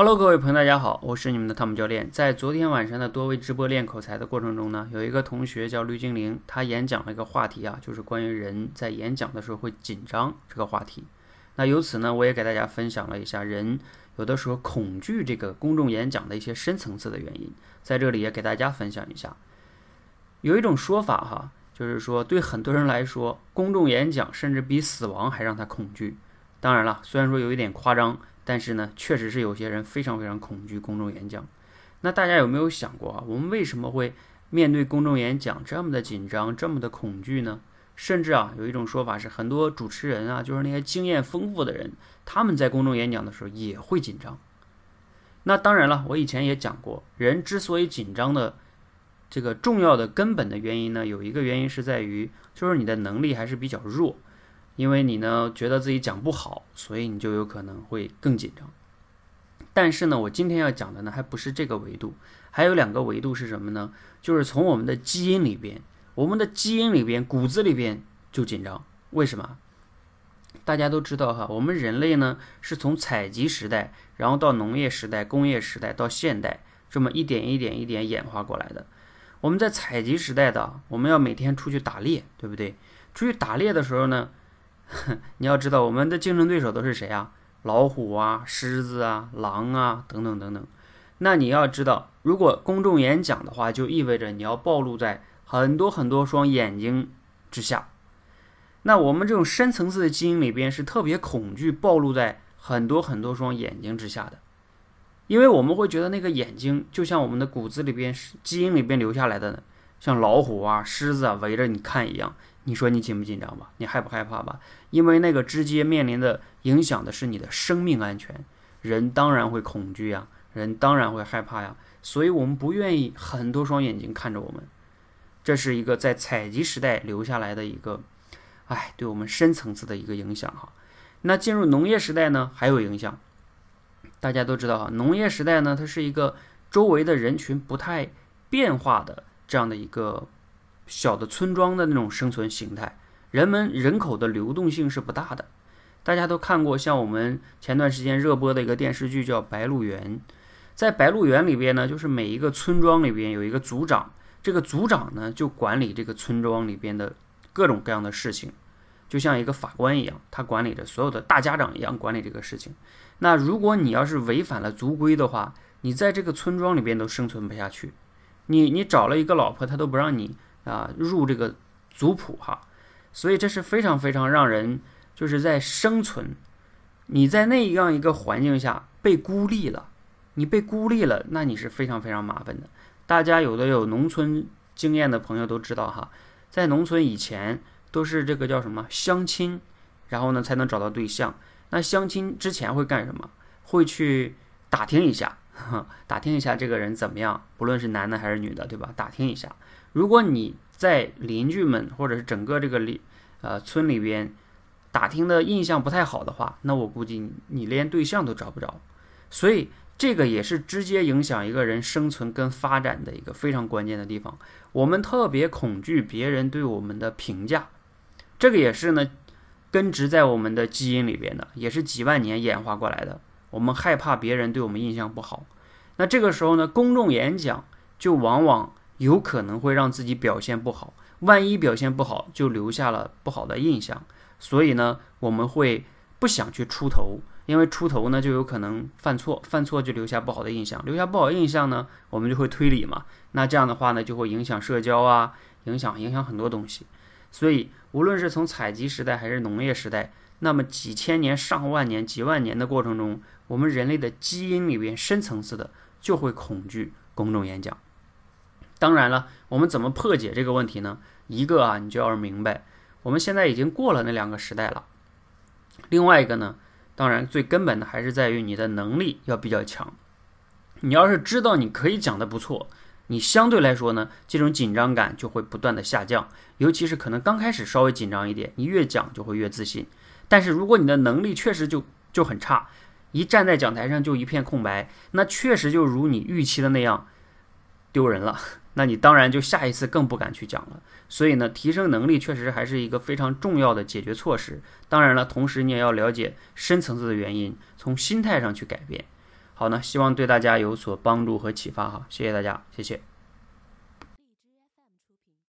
Hello，各位朋友，大家好，我是你们的汤姆教练。在昨天晚上的多位直播练口才的过程中呢，有一个同学叫绿精灵，他演讲了一个话题啊，就是关于人在演讲的时候会紧张这个话题。那由此呢，我也给大家分享了一下人有的时候恐惧这个公众演讲的一些深层次的原因，在这里也给大家分享一下。有一种说法哈，就是说对很多人来说，公众演讲甚至比死亡还让他恐惧。当然了，虽然说有一点夸张。但是呢，确实是有些人非常非常恐惧公众演讲。那大家有没有想过啊？我们为什么会面对公众演讲这么的紧张、这么的恐惧呢？甚至啊，有一种说法是，很多主持人啊，就是那些经验丰富的人，他们在公众演讲的时候也会紧张。那当然了，我以前也讲过，人之所以紧张的这个重要的根本的原因呢，有一个原因是在于，就是你的能力还是比较弱。因为你呢觉得自己讲不好，所以你就有可能会更紧张。但是呢，我今天要讲的呢还不是这个维度，还有两个维度是什么呢？就是从我们的基因里边，我们的基因里边、骨子里边就紧张。为什么？大家都知道哈，我们人类呢是从采集时代，然后到农业时代、工业时代到现代，这么一点一点一点演化过来的。我们在采集时代的，我们要每天出去打猎，对不对？出去打猎的时候呢？你要知道，我们的竞争对手都是谁啊？老虎啊、狮子啊、狼啊等等等等。那你要知道，如果公众演讲的话，就意味着你要暴露在很多很多双眼睛之下。那我们这种深层次的基因里边是特别恐惧暴露在很多很多双眼睛之下的，因为我们会觉得那个眼睛就像我们的骨子里边、基因里边留下来的，像老虎啊、狮子啊围着你看一样。你说你紧不紧张吧？你害不害怕吧？因为那个直接面临的影响的是你的生命安全，人当然会恐惧呀，人当然会害怕呀，所以我们不愿意很多双眼睛看着我们，这是一个在采集时代留下来的一个，哎，对我们深层次的一个影响哈。那进入农业时代呢，还有影响，大家都知道哈，农业时代呢，它是一个周围的人群不太变化的这样的一个。小的村庄的那种生存形态，人们人口的流动性是不大的。大家都看过像我们前段时间热播的一个电视剧叫《白鹿原》。在《白鹿原》里边呢，就是每一个村庄里边有一个族长，这个族长呢就管理这个村庄里边的各种各样的事情，就像一个法官一样，他管理着所有的大家长一样管理这个事情。那如果你要是违反了族规的话，你在这个村庄里边都生存不下去。你你找了一个老婆，他都不让你。啊，入这个族谱哈，所以这是非常非常让人就是在生存，你在那样一个环境下被孤立了，你被孤立了，那你是非常非常麻烦的。大家有的有农村经验的朋友都知道哈，在农村以前都是这个叫什么相亲，然后呢才能找到对象。那相亲之前会干什么？会去打听一下，打听一下这个人怎么样，不论是男的还是女的，对吧？打听一下。如果你在邻居们或者是整个这个里呃村里边打听的印象不太好的话，那我估计你连对象都找不着。所以这个也是直接影响一个人生存跟发展的一个非常关键的地方。我们特别恐惧别人对我们的评价，这个也是呢根植在我们的基因里边的，也是几万年演化过来的。我们害怕别人对我们印象不好，那这个时候呢，公众演讲就往往。有可能会让自己表现不好，万一表现不好，就留下了不好的印象。所以呢，我们会不想去出头，因为出头呢就有可能犯错，犯错就留下不好的印象，留下不好印象呢，我们就会推理嘛。那这样的话呢，就会影响社交啊，影响影响很多东西。所以，无论是从采集时代还是农业时代，那么几千年、上万年、几万年的过程中，我们人类的基因里边深层次的就会恐惧公众演讲。当然了，我们怎么破解这个问题呢？一个啊，你就要明白，我们现在已经过了那两个时代了。另外一个呢，当然最根本的还是在于你的能力要比较强。你要是知道你可以讲的不错，你相对来说呢，这种紧张感就会不断的下降。尤其是可能刚开始稍微紧张一点，你越讲就会越自信。但是如果你的能力确实就就很差，一站在讲台上就一片空白，那确实就如你预期的那样丢人了。那你当然就下一次更不敢去讲了。所以呢，提升能力确实还是一个非常重要的解决措施。当然了，同时你也要了解深层次的原因，从心态上去改变。好呢，希望对大家有所帮助和启发哈，谢谢大家，谢谢。